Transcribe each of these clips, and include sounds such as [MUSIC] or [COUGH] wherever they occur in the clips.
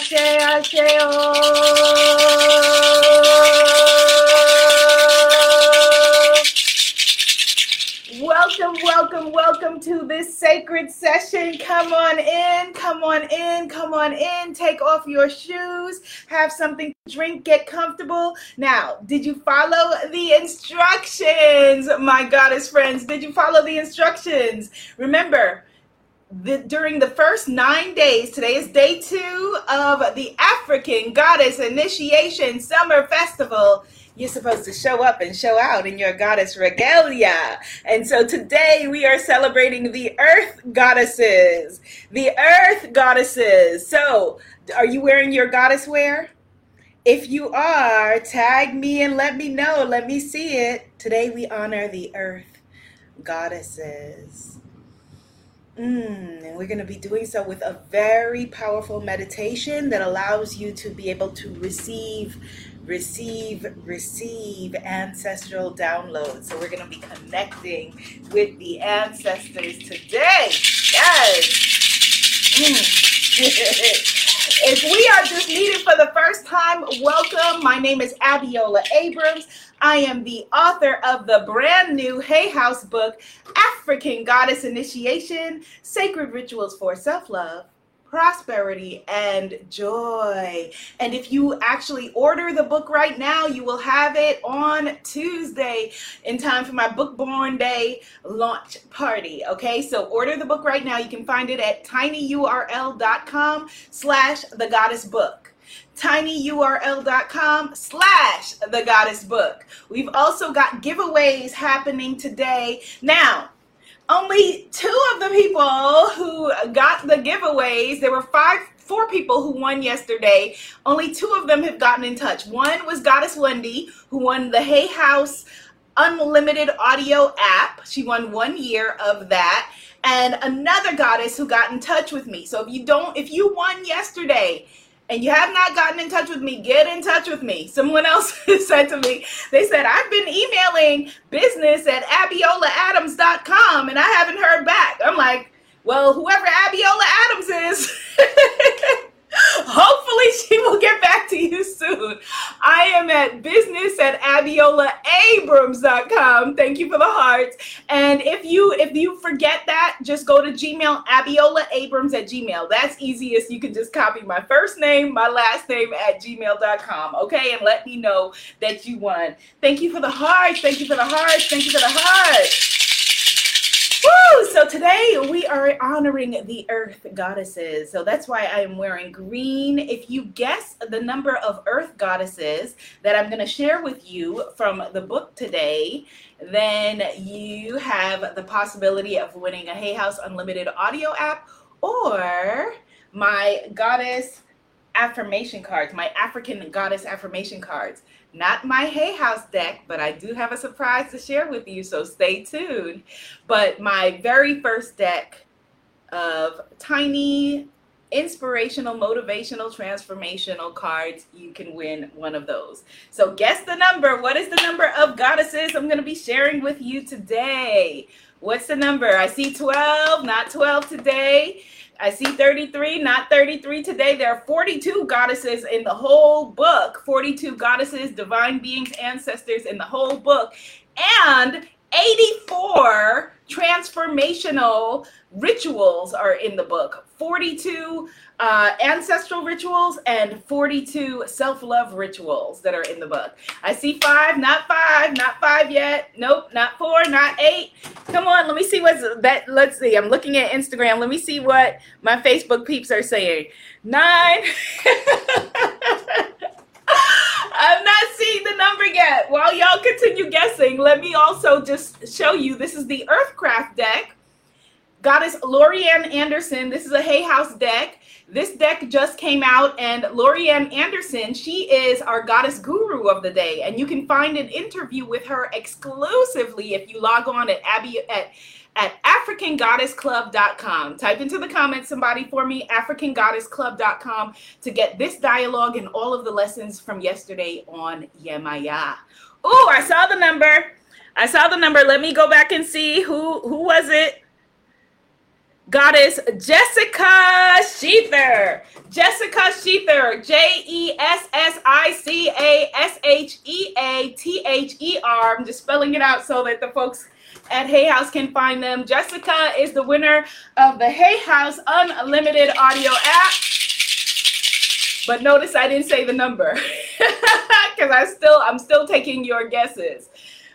Ashe, Ashe, oh. Welcome, welcome, welcome to this sacred session. Come on in, come on in, come on in. Take off your shoes, have something to drink, get comfortable. Now, did you follow the instructions, my goddess friends? Did you follow the instructions? Remember, the, during the first nine days, today is day two of the African Goddess Initiation Summer Festival. You're supposed to show up and show out in your goddess regalia. And so today we are celebrating the earth goddesses. The earth goddesses. So, are you wearing your goddess wear? If you are, tag me and let me know. Let me see it. Today we honor the earth goddesses. Mm, and we're going to be doing so with a very powerful meditation that allows you to be able to receive, receive, receive ancestral downloads. So we're going to be connecting with the ancestors today. Yes. Mm. [LAUGHS] If we are just meeting for the first time, welcome. My name is Abiola Abrams. I am the author of the brand new Hay House book, African Goddess Initiation Sacred Rituals for Self Love prosperity and joy. And if you actually order the book right now, you will have it on Tuesday in time for my Book Born Day launch party. Okay, so order the book right now. You can find it at tinyurl.com slash the goddess book tinyurl.com slash the goddess book. We've also got giveaways happening today. Now, only two of the people who got the giveaways, there were five four people who won yesterday. Only two of them have gotten in touch. One was Goddess Wendy, who won the Hay House Unlimited Audio app. She won one year of that. And another goddess who got in touch with me. So if you don't, if you won yesterday and you have not gotten in touch with me, get in touch with me. Someone else [LAUGHS] said to me, they said, I've been emailing business at abiolaadams.com and I haven't heard back. I'm like, well, whoever Abiola Adams is, [LAUGHS] Hopefully, she will get back to you soon. I am at business at abiolaabrams.com. Thank you for the hearts. And if you if you forget that, just go to Gmail, abiolaabrams at gmail. That's easiest. You can just copy my first name, my last name at gmail.com. Okay, and let me know that you won. Thank you for the hearts. Thank you for the hearts. Thank you for the hearts. Woo! So today we are honoring the earth goddesses. So that's why I am wearing green. If you guess the number of earth goddesses that I'm going to share with you from the book today, then you have the possibility of winning a Hay House Unlimited audio app or my goddess affirmation cards, my African goddess affirmation cards. Not my Hay House deck, but I do have a surprise to share with you, so stay tuned. But my very first deck of tiny inspirational, motivational, transformational cards, you can win one of those. So guess the number. What is the number of goddesses I'm going to be sharing with you today? What's the number? I see 12, not 12 today. I see 33, not 33 today. There are 42 goddesses in the whole book, 42 goddesses, divine beings, ancestors in the whole book, and 84 transformational rituals are in the book 42 uh, ancestral rituals and 42 self-love rituals that are in the book. I see five not five not five yet. Nope not four not eight. Come on let me see what's that let's see i'm looking at instagram. Let me see what my facebook peeps are saying. Nine. [LAUGHS] I'm not seeing the number yet. While y'all continue guessing, let me also just show you this is the Earthcraft deck. Goddess Lorianne Anderson. This is a Hay House deck. This deck just came out, and Lorianne Anderson, she is our goddess guru of the day. And you can find an interview with her exclusively if you log on at Abby at at africangoddessclub.com. Type into the comments somebody for me, africangoddessclub.com, to get this dialogue and all of the lessons from yesterday on Yemaya. Oh, I saw the number. I saw the number. Let me go back and see who who was it. Goddess Jessica Sheather. Jessica Sheather, J E S S I C A S H E A T H E R. I'm just spelling it out so that the folks at Hay House can find them. Jessica is the winner of the Hay House Unlimited Audio app. But notice I didn't say the number [LAUGHS] because I still I'm still taking your guesses.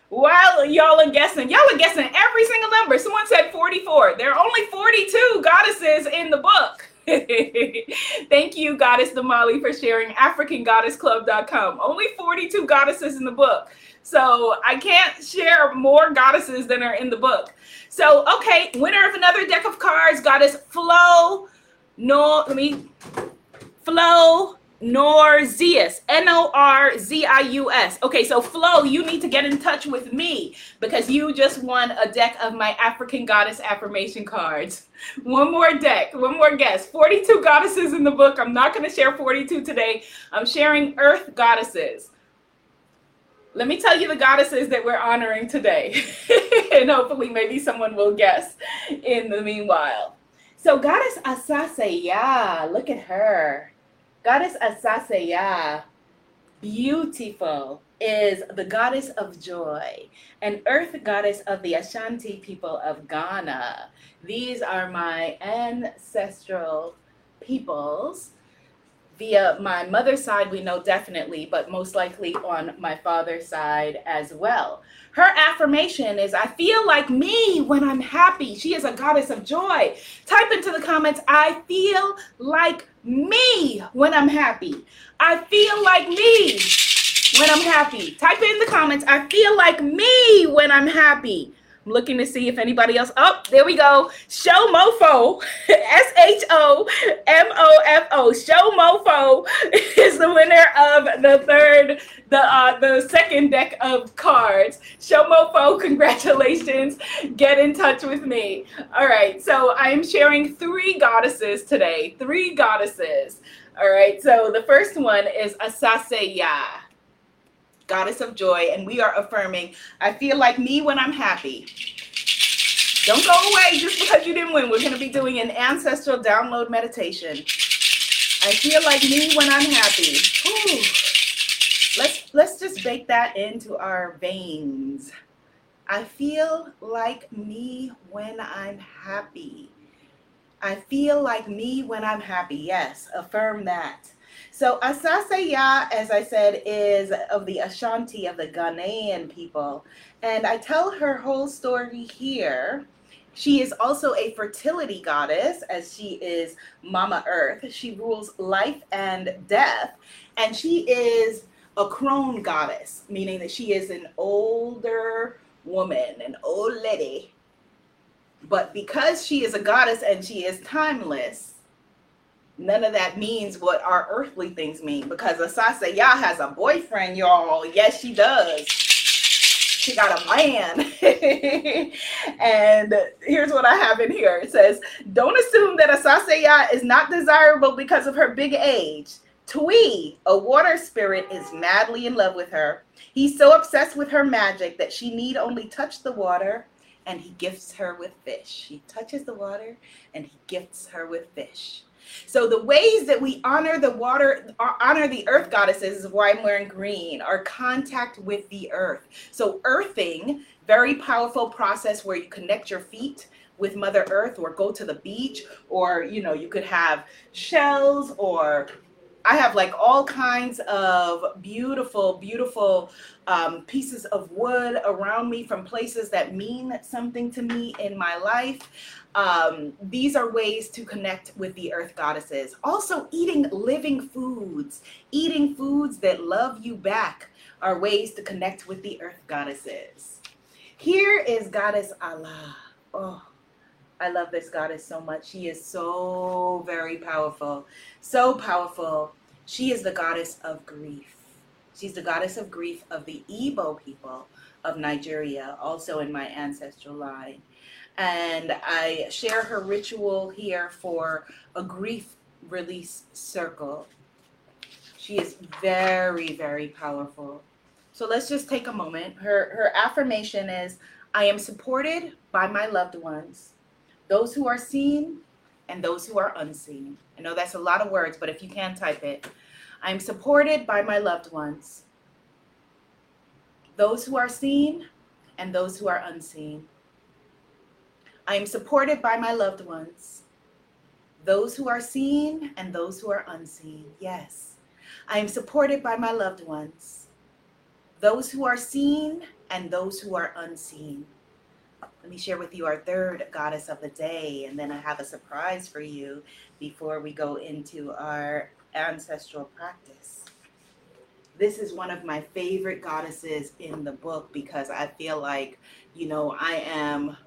While y'all are guessing, y'all are guessing every single number. Someone said 44. There are only 42 goddesses in the book. [LAUGHS] Thank you, Goddess Damali, for sharing AfricanGoddessClub.com. Only 42 goddesses in the book. So I can't share more goddesses than are in the book. So, okay, winner of another deck of cards, Goddess Flow. No, let me. Flo Norzius, N O R Z I U S. Okay, so Flo, you need to get in touch with me because you just won a deck of my African Goddess affirmation cards. One more deck, one more guess. 42 goddesses in the book. I'm not going to share 42 today. I'm sharing Earth goddesses. Let me tell you the goddesses that we're honoring today. [LAUGHS] and hopefully, maybe someone will guess in the meanwhile. So, Goddess Asase, yeah, look at her. Goddess Asase Yaa, beautiful, is the goddess of joy, an earth goddess of the Ashanti people of Ghana. These are my ancestral peoples. Via my mother's side, we know definitely, but most likely on my father's side as well. Her affirmation is I feel like me when I'm happy. She is a goddess of joy. Type into the comments, I feel like me when I'm happy. I feel like me when I'm happy. Type it in the comments. I feel like me when I'm happy. I'm looking to see if anybody else. Oh, there we go. Show Mofo, [LAUGHS] S H O M O F O. Show Mofo is the winner of the third, the uh, the second deck of cards. Show Mofo, congratulations. Get in touch with me. All right, so I am sharing three goddesses today. Three goddesses. All right, so the first one is Asase Yaa goddess of joy, and we are affirming, I feel like me when I'm happy. Don't go away just because you didn't win. We're going to be doing an ancestral download meditation. I feel like me when I'm happy. Let's let's just bake that into our veins. I feel like me when I'm happy. I feel like me when I'm happy. Yes, affirm that. So Asase Yaa, as I said, is of the Ashanti of the Ghanaian people. And I tell her whole story here. She is also a fertility goddess, as she is Mama Earth. She rules life and death. And she is a crone goddess, meaning that she is an older woman, an old lady. But because she is a goddess and she is timeless, none of that means what our earthly things mean because Asase Yaa has a boyfriend, y'all. Yes, she does. She got a man. [LAUGHS] and here's what I have in here. It says, don't assume that Asasa is not desirable because of her big age. Tui, a water spirit, is madly in love with her. He's so obsessed with her magic that she need only touch the water and he gifts her with fish. He touches the water and he gifts her with fish. So the ways that we honor the water, uh, honor the earth goddesses is why I'm wearing green, our contact with the earth. So earthing, very powerful process where you connect your feet with mother earth or go to the beach or you know you could have shells or I have like all kinds of beautiful, beautiful um, pieces of wood around me from places that mean something to me in my life. Um, these are ways to connect with the earth goddesses. Also, eating living foods, eating foods that love you back are ways to connect with the earth goddesses. Here is Goddess Ala. Oh, I love this goddess so much. She is so very powerful. So powerful. She is the goddess of grief. She's the goddess of grief of the Igbo people of Nigeria, also in my ancestral line. And I share her ritual here for a grief release circle. She is very, very powerful. So let's just take a moment. Her her affirmation is I am supported by my loved ones. Those who are seen and those who are unseen. I know that's a lot of words, but if you can type it, I am supported by my loved ones, those who are seen and those who are unseen. I am supported by my loved ones, those who are seen and those who are unseen. Yes, I am supported by my loved ones, those who are seen and those who are unseen. Let me share with you our third goddess of the day, and then I have a surprise for you before we go into our ancestral practice. This is one of my favorite goddesses in the book because I feel like, you know, I am.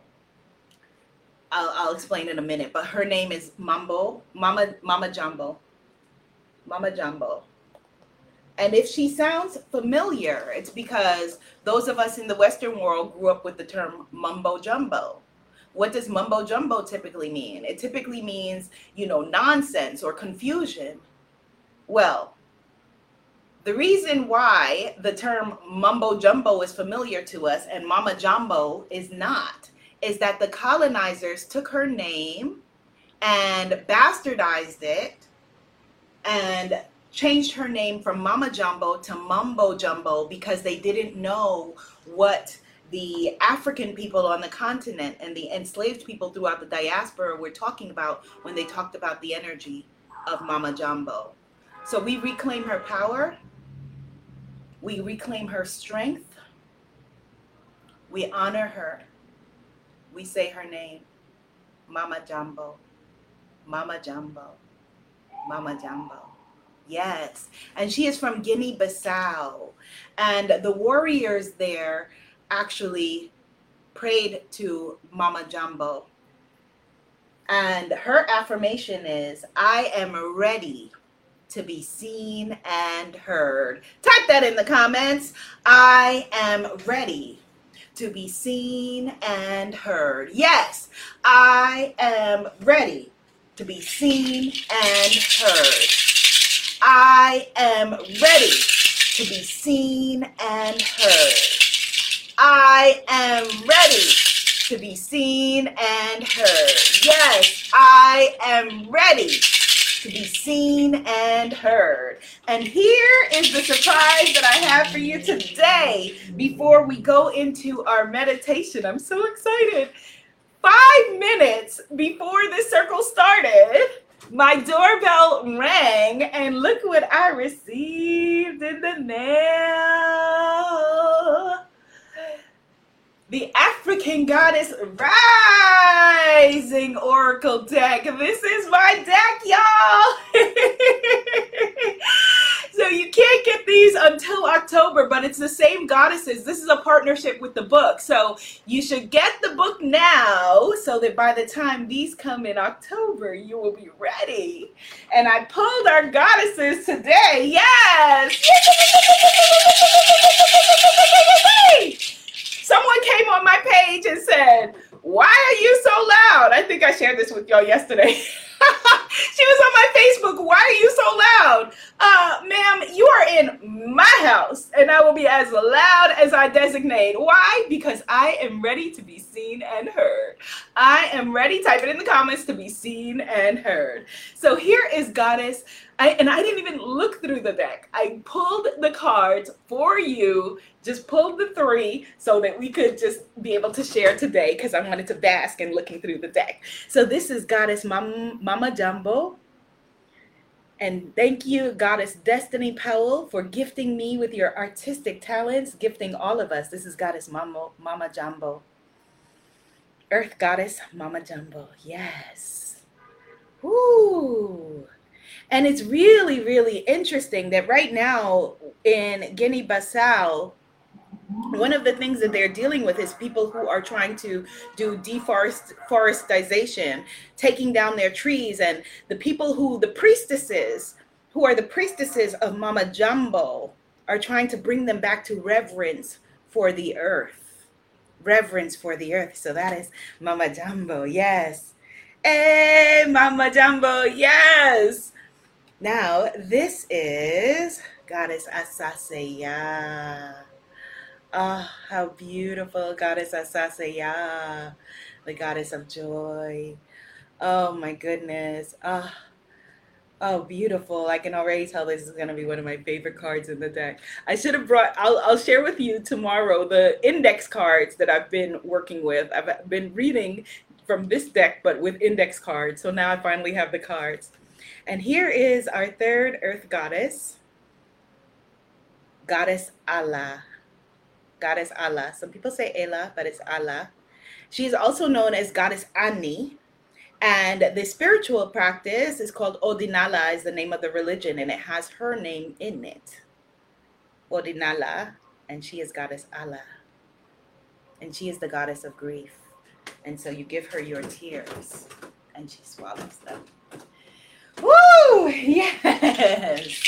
I'll, I'll explain in a minute, but her name is Mambo, Mama, Mama Jumbo, Mama Jumbo. And if she sounds familiar, it's because those of us in the Western world grew up with the term mumbo jumbo. What does mumbo jumbo typically mean? It typically means, you know, nonsense or confusion. Well, the reason why the term mumbo jumbo is familiar to us and mama jumbo is not is that the colonizers took her name and bastardized it and changed her name from Mama Jumbo to Mumbo Jumbo because they didn't know what the African people on the continent and the enslaved people throughout the diaspora were talking about when they talked about the energy of Mama Jumbo. So we reclaim her power, we reclaim her strength, we honor her, we say her name, Mama Jumbo, Mama Jumbo, Mama Jumbo. Yes. And she is from Guinea Bissau. And the warriors there actually prayed to Mama Jumbo. And her affirmation is I am ready to be seen and heard. Type that in the comments. I am ready to be seen and heard. Yes, I am ready to be seen and heard. I am ready to be seen and heard. I am ready to be seen and heard. Yes, I am ready to be seen and heard. And here is the surprise that I have for you today before we go into our meditation. I'm so excited. Five minutes before this circle started, my doorbell rang and look what I received in the mail. The African Goddess Rising Oracle deck. This is my deck, y'all. [LAUGHS] So you can't get these until October, but it's the same goddesses. This is a partnership with the book. So you should get the book now so that by the time these come in October, you will be ready. And I pulled our goddesses today. Yes. Someone came on my page and said, Why are you so loud? I think I shared this with y'all yesterday. [LAUGHS] [LAUGHS] she was on my Facebook. Why are you so loud? Uh, ma'am, you are in my house, and I will be as loud as I designate. Why? Because I am ready to be seen and heard. I am ready, type it in the comments, to be seen and heard. So here is Goddess. I, and I didn't even look through the deck. I pulled the cards for you, just pulled the three so that we could just be able to share today because I wanted to bask in looking through the deck. So this is Goddess Mama, Mama Jumbo. And thank you, Goddess Destiny Powell, for gifting me with your artistic talents, gifting all of us. This is Goddess Mama, Mama Jumbo. Earth Goddess Mama Jumbo. Yes. Woo. And it's really, really interesting that right now in Guinea Bissau, one of the things that they're dealing with is people who are trying to do deforestation, taking down their trees, and the people who, the priestesses, who are the priestesses of Mama Jumbo, are trying to bring them back to reverence for the earth. Reverence for the earth. So that is Mama Jumbo, yes. Hey, Mama Jumbo, yes. Now, this is Goddess Asase Yaa. Oh, ah, how beautiful, Goddess Asase Yaa. the goddess of joy. Oh my goodness. Oh, oh, beautiful. I can already tell this is going to be one of my favorite cards in the deck. I should have brought, I'll, I'll share with you tomorrow the index cards that I've been working with. I've been reading from this deck, but with index cards. So now I finally have the cards. And here is our third earth goddess, Goddess Ala. Goddess Ala. Some people say Ela, but it's Ala. She is also known as Goddess Ani. And the spiritual practice is called Odinala, is the name of the religion, and it has her name in it. Odinala, and she is Goddess Ala. And she is the goddess of grief. And so you give her your tears, and she swallows them. Woo! Yes.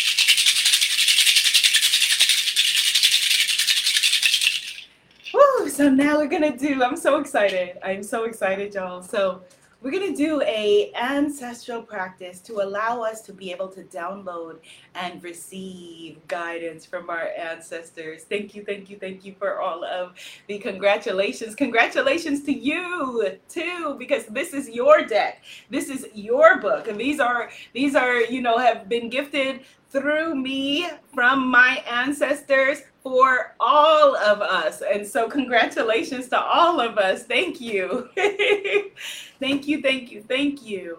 Woo! So now we're gonna do. I'm so excited. I'm so excited, y'all. So we're going to do a ancestral practice to allow us to be able to download and receive guidance from our ancestors. Thank you, thank you, thank you for all of the congratulations. Congratulations to you too, because this is your deck. This is your book. And these are these are, you know, have been gifted through me from my ancestors for all of us. And so, congratulations to all of us. Thank you. [LAUGHS] thank you, thank you, thank you.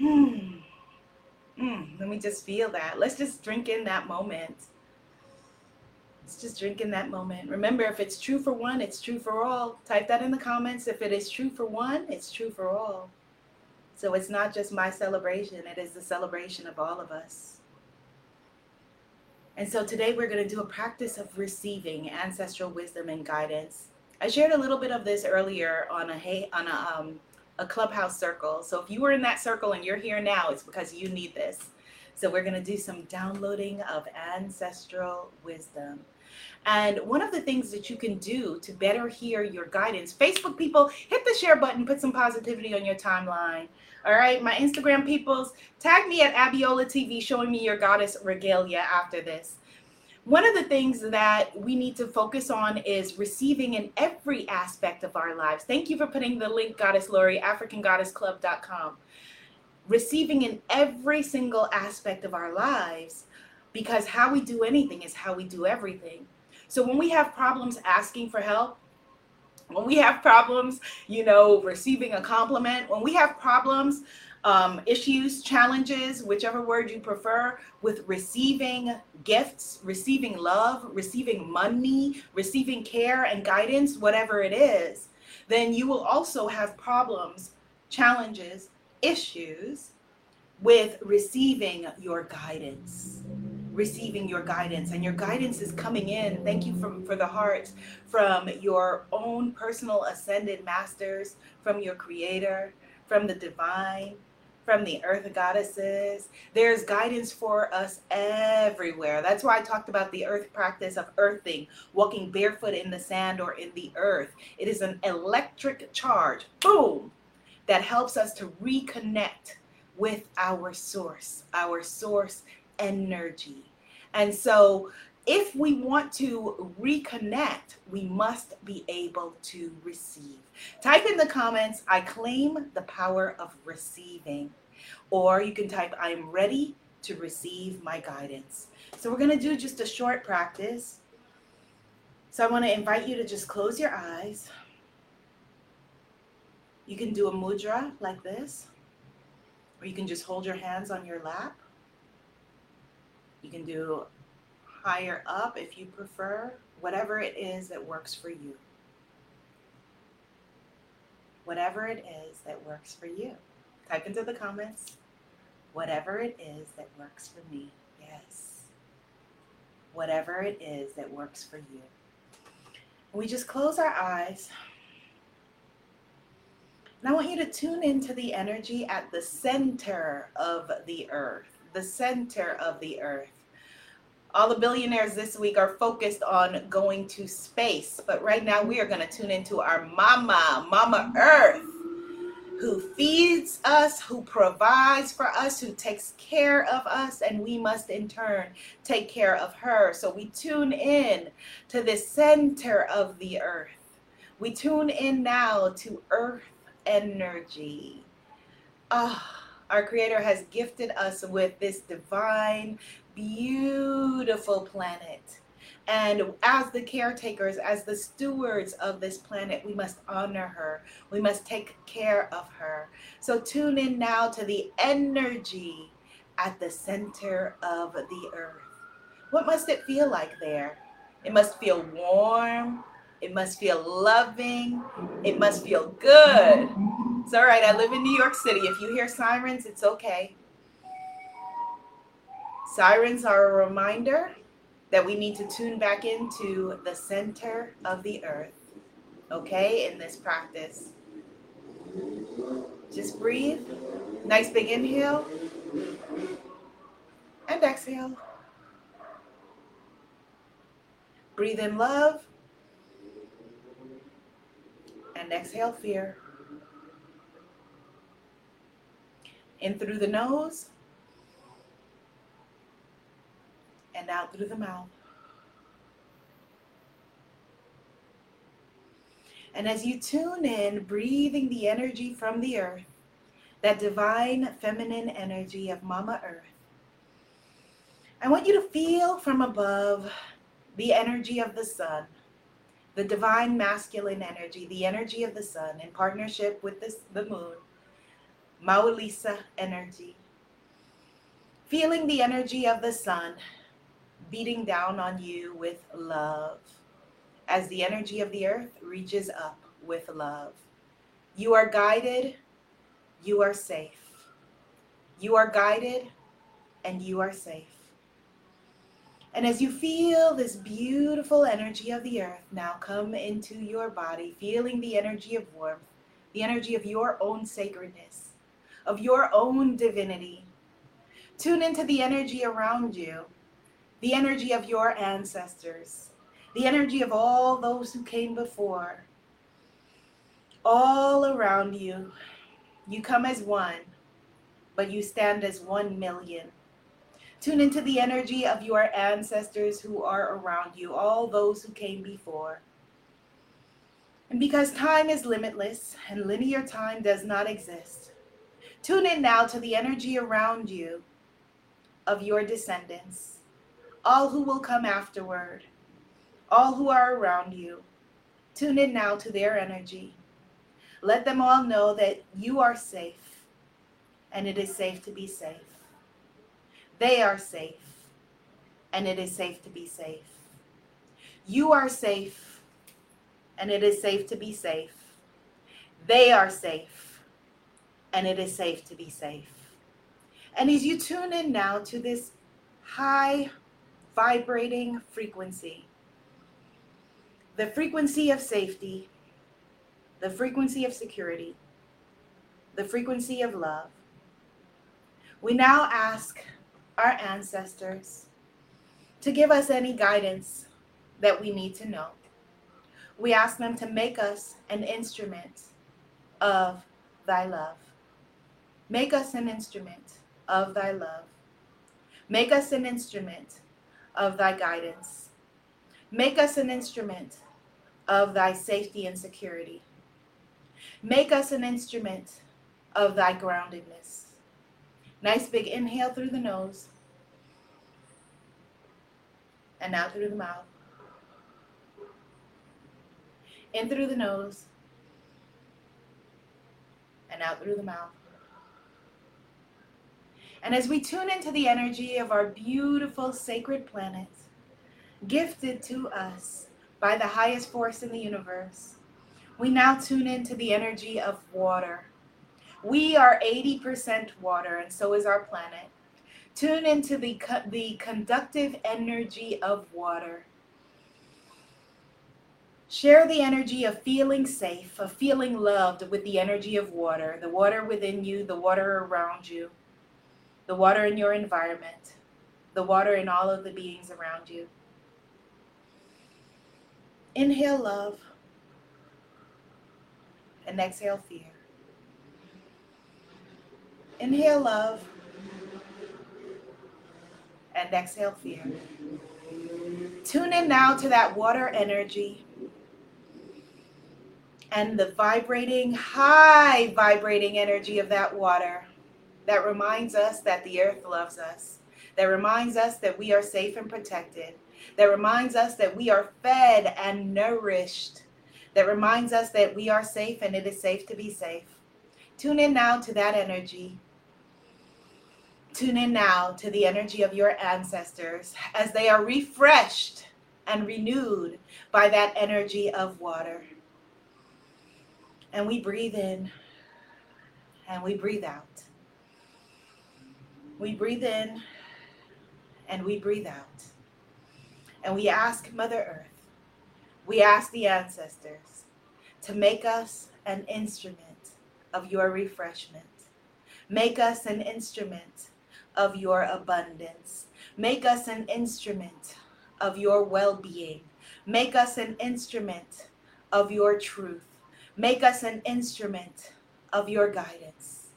Mm, let me just feel that. Let's just drink in that moment. Let's just drink in that moment. Remember, if it's true for one, it's true for all. Type that in the comments. If it is true for one, it's true for all. So it's not just my celebration, it is the celebration of all of us. And so today we're going to do a practice of receiving ancestral wisdom and guidance. I shared a little bit of this earlier on a hey on a um, a clubhouse circle. So if you were in that circle and you're here now, it's because you need this. So we're going to do some downloading of ancestral wisdom. And one of the things that you can do to better hear your guidance, Facebook people, hit the share button, put some positivity on your timeline. All right, my Instagram peoples, tag me at Abiola TV showing me your goddess regalia after this. One of the things that we need to focus on is receiving in every aspect of our lives. Thank you for putting the link, Goddess Lori, AfricanGoddessClub.com. Receiving in every single aspect of our lives because how we do anything is how we do everything. So when we have problems asking for help, when we have problems, you know, receiving a compliment, when we have problems, um, issues, challenges, whichever word you prefer, with receiving gifts, receiving love, receiving money, receiving care and guidance, whatever it is, then you will also have problems, challenges, issues with receiving your guidance receiving your guidance and your guidance is coming in. Thank you from, for the heart from your own personal ascended masters from your creator from the divine from the earth goddesses. There's guidance for us everywhere. That's why i talked about the earth practice of earthing walking barefoot in the sand or in the earth. It is an electric charge boom that helps us to reconnect with our source our source energy. And so, if we want to reconnect, we must be able to receive. Type in the comments, I claim the power of receiving. Or you can type, I'm ready to receive my guidance. So, we're going to do just a short practice. So, I want to invite you to just close your eyes. You can do a mudra like this, or you can just hold your hands on your lap. You can do higher up if you prefer, whatever it is that works for you. Whatever it is that works for you. Type into the comments, whatever it is that works for me. Yes. Whatever it is that works for you. We just close our eyes. And I want you to tune into the energy at the center of the earth, the center of the earth. All the billionaires this week are focused on going to space, but right now we are going to tune into our mama, Mama Earth, who feeds us, who provides for us, who takes care of us, and we must in turn take care of her. So we tune in to the center of the earth We tune in now to earth energy. Ah, our Creator has gifted us with this divine, beautiful planet. And as the caretakers, as the stewards of this planet, we must honor her. We must take care of her. So tune in now to the energy at the center of the earth. What must it feel like there? It must feel warm. It must feel loving. It must feel good. It's all right. I live in New York City. If you hear sirens, it's okay. Sirens are a reminder that we need to tune back into the center of the earth, okay, in this practice. Just breathe. Nice big inhale and exhale. Breathe in love and exhale fear. In through the nose and out through the mouth. And as you tune in, breathing the energy from the earth, that divine feminine energy of Mama Earth, I want you to feel from above the energy of the sun, the divine masculine energy, the energy of the sun in partnership with this, the moon, Mawulisa energy. Feeling the energy of the sun beating down on you with love as the energy of the earth reaches up with love. You are guided, you are safe. You are guided, and you are safe. And as you feel this beautiful energy of the earth now come into your body, feeling the energy of warmth, the energy of your own sacredness, of your own divinity, tune into the energy around you the energy of your ancestors, the energy of all those who came before, all around you. You come as one, but you stand as one million. Tune into the energy of your ancestors who are around you, all those who came before. And because time is limitless and linear time does not exist, tune in now to the energy around you of your descendants all who will come afterward, all who are around you. Tune in now to their energy. Let them all know that you are safe and it is safe to be safe. They are safe and it is safe to be safe. You are safe and it is safe to be safe. They are safe and it is safe to be safe. And as you tune in now to this high vibrating frequency. The frequency of safety, the frequency of security, the frequency of love. We now ask our ancestors to give us any guidance that we need to know. We ask them to make us an instrument of thy love. Make us an instrument of thy love. Make us an instrument of thy guidance. Make us an instrument of thy safety and security. Make us an instrument of thy groundedness. Nice big inhale through the nose and out through the mouth. In through the nose and out through the mouth. And as we tune into the energy of our beautiful sacred planet, gifted to us by the highest force in the universe, we now tune into the energy of water. We are 80% water, and so is our planet. Tune into the, the conductive energy of water. Share the energy of feeling safe, of feeling loved with the energy of water, the water within you, the water around you the water in your environment, the water in all of the beings around you. Inhale love and exhale fear. Inhale love and exhale fear. Tune in now to that water energy and the vibrating, high vibrating energy of that water that reminds us that the earth loves us, that reminds us that we are safe and protected, that reminds us that we are fed and nourished, that reminds us that we are safe and it is safe to be safe. Tune in now to that energy. Tune in now to the energy of your ancestors as they are refreshed and renewed by that energy of water. And we breathe in and we breathe out. We breathe in and we breathe out. And we ask Mother Earth, we ask the ancestors to make us an instrument of your refreshment. Make us an instrument of your abundance. Make us an instrument of your well being. Make us an instrument of your truth. Make us an instrument of your guidance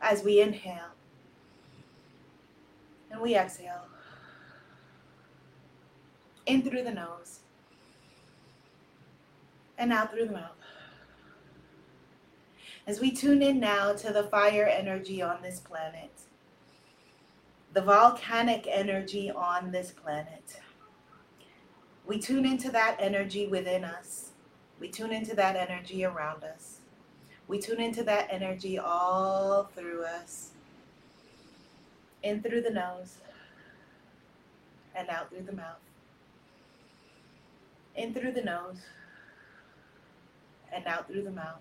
as we inhale and we exhale in through the nose and out through the mouth. As we tune in now to the fire energy on this planet, the volcanic energy on this planet, we tune into that energy within us. We tune into that energy around us. We tune into that energy all through us. In through the nose and out through the mouth. In through the nose and out through the mouth.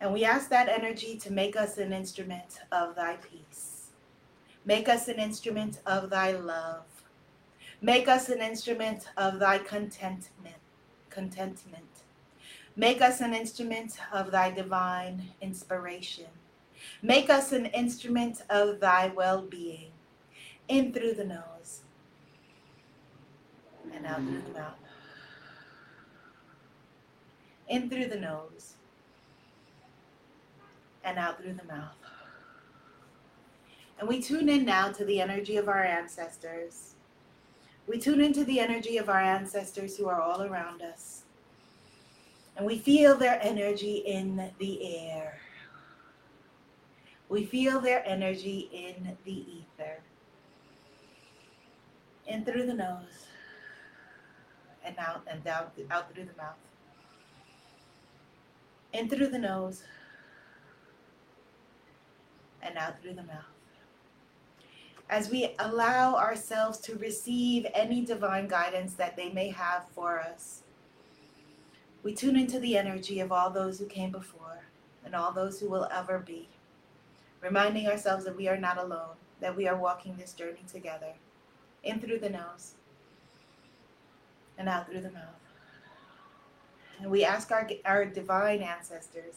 And we ask that energy to make us an instrument of thy peace. Make us an instrument of thy love. Make us an instrument of thy contentment. Contentment. Make us an instrument of thy divine inspiration. Make us an instrument of thy well being in through the nose and out through the mouth. In through the nose and out through the mouth. And we tune in now to the energy of our ancestors. We tune into the energy of our ancestors who are all around us. And we feel their energy in the air. We feel their energy in the ether. In through the nose and out and down out through the mouth. In through the nose and out through the mouth. As we allow ourselves to receive any divine guidance that they may have for us, we tune into the energy of all those who came before and all those who will ever be, reminding ourselves that we are not alone, that we are walking this journey together, in through the nose and out through the mouth. And we ask our, our divine ancestors,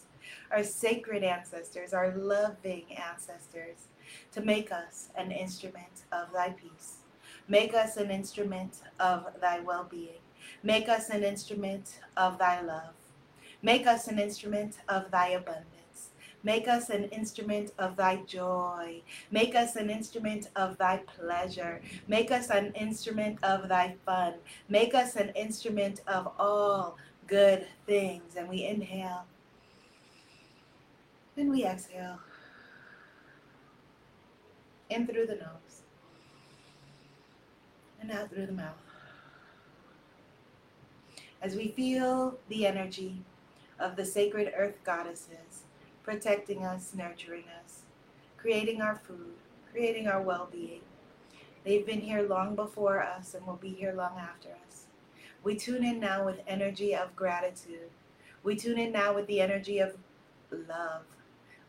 our sacred ancestors, our loving ancestors to make us an instrument of thy peace. Make us an instrument of thy well being. Make us an instrument of thy love. Make us an instrument of thy abundance. Make us an instrument of thy joy. Make us an instrument of thy pleasure. Make us an instrument of thy fun. Make us an instrument of all good things. And we inhale. And we exhale. In through the nose. And out through the mouth. As we feel the energy of the sacred earth goddesses protecting us, nurturing us, creating our food, creating our well being. They've been here long before us and will be here long after us. We tune in now with energy of gratitude. We tune in now with the energy of love.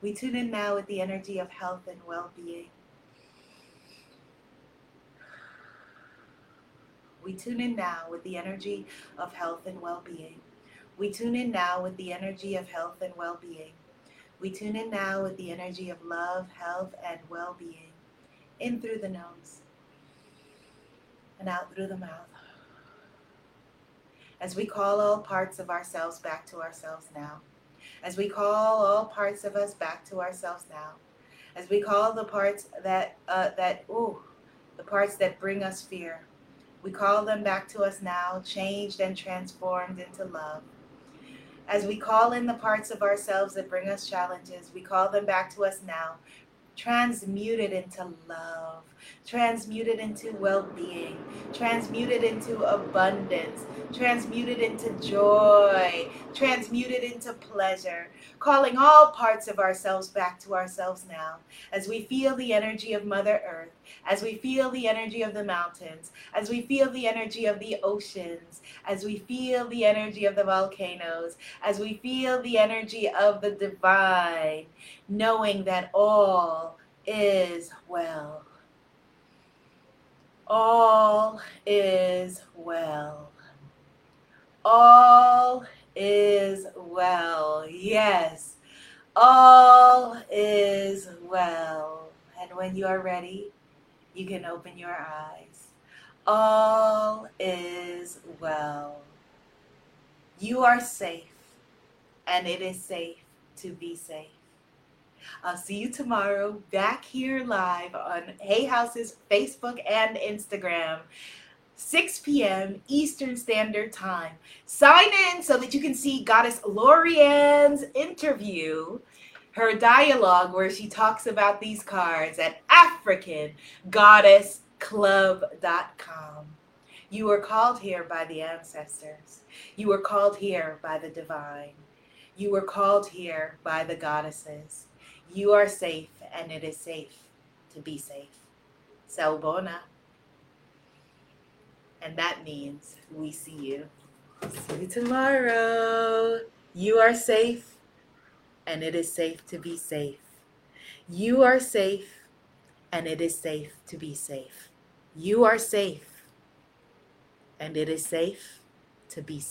We tune in now with the energy of health and well being. We tune in now with the energy of health and well being. We tune in now with the energy of health and well being. We tune in now with the energy of love, health, and well being. In through the nose and out through the mouth. As we call all parts of ourselves back to ourselves now. As we call all parts of us back to ourselves now. As we call the parts that, uh, that, ooh, the parts that bring us fear. We call them back to us now, changed and transformed into love As we call in the parts of ourselves that bring us challenges, we call them back to us now, transmuted into love, transmuted into well being, transmuted into abundance, transmuted into joy, transmuted into pleasure, calling all parts of ourselves back to ourselves now as we feel the energy of Mother Earth, as we feel the energy of the mountains, as we feel the energy of the oceans, as we feel the energy of the volcanoes, as we feel the energy of the divine, knowing that all is well. All is well. All is well. Yes. All is well. And when you are ready, you can open your eyes. All is well. You are safe, and it is safe to be safe. I'll see you tomorrow back here live on Hay House's Facebook and Instagram. 6 p.m. Eastern Standard Time. Sign in so that you can see Goddess Lorianne's interview, her dialogue where she talks about these cards at AfricanGoddessClub.com. You were called here by the ancestors. You were called here by the divine. You were called here by the goddesses. You are safe, and it is safe to be safe. Sawubona. And that means we see you. See you tomorrow. You are safe, and it is safe to be safe. You are safe, and it is safe to be safe. You are safe, and it is safe to be safe.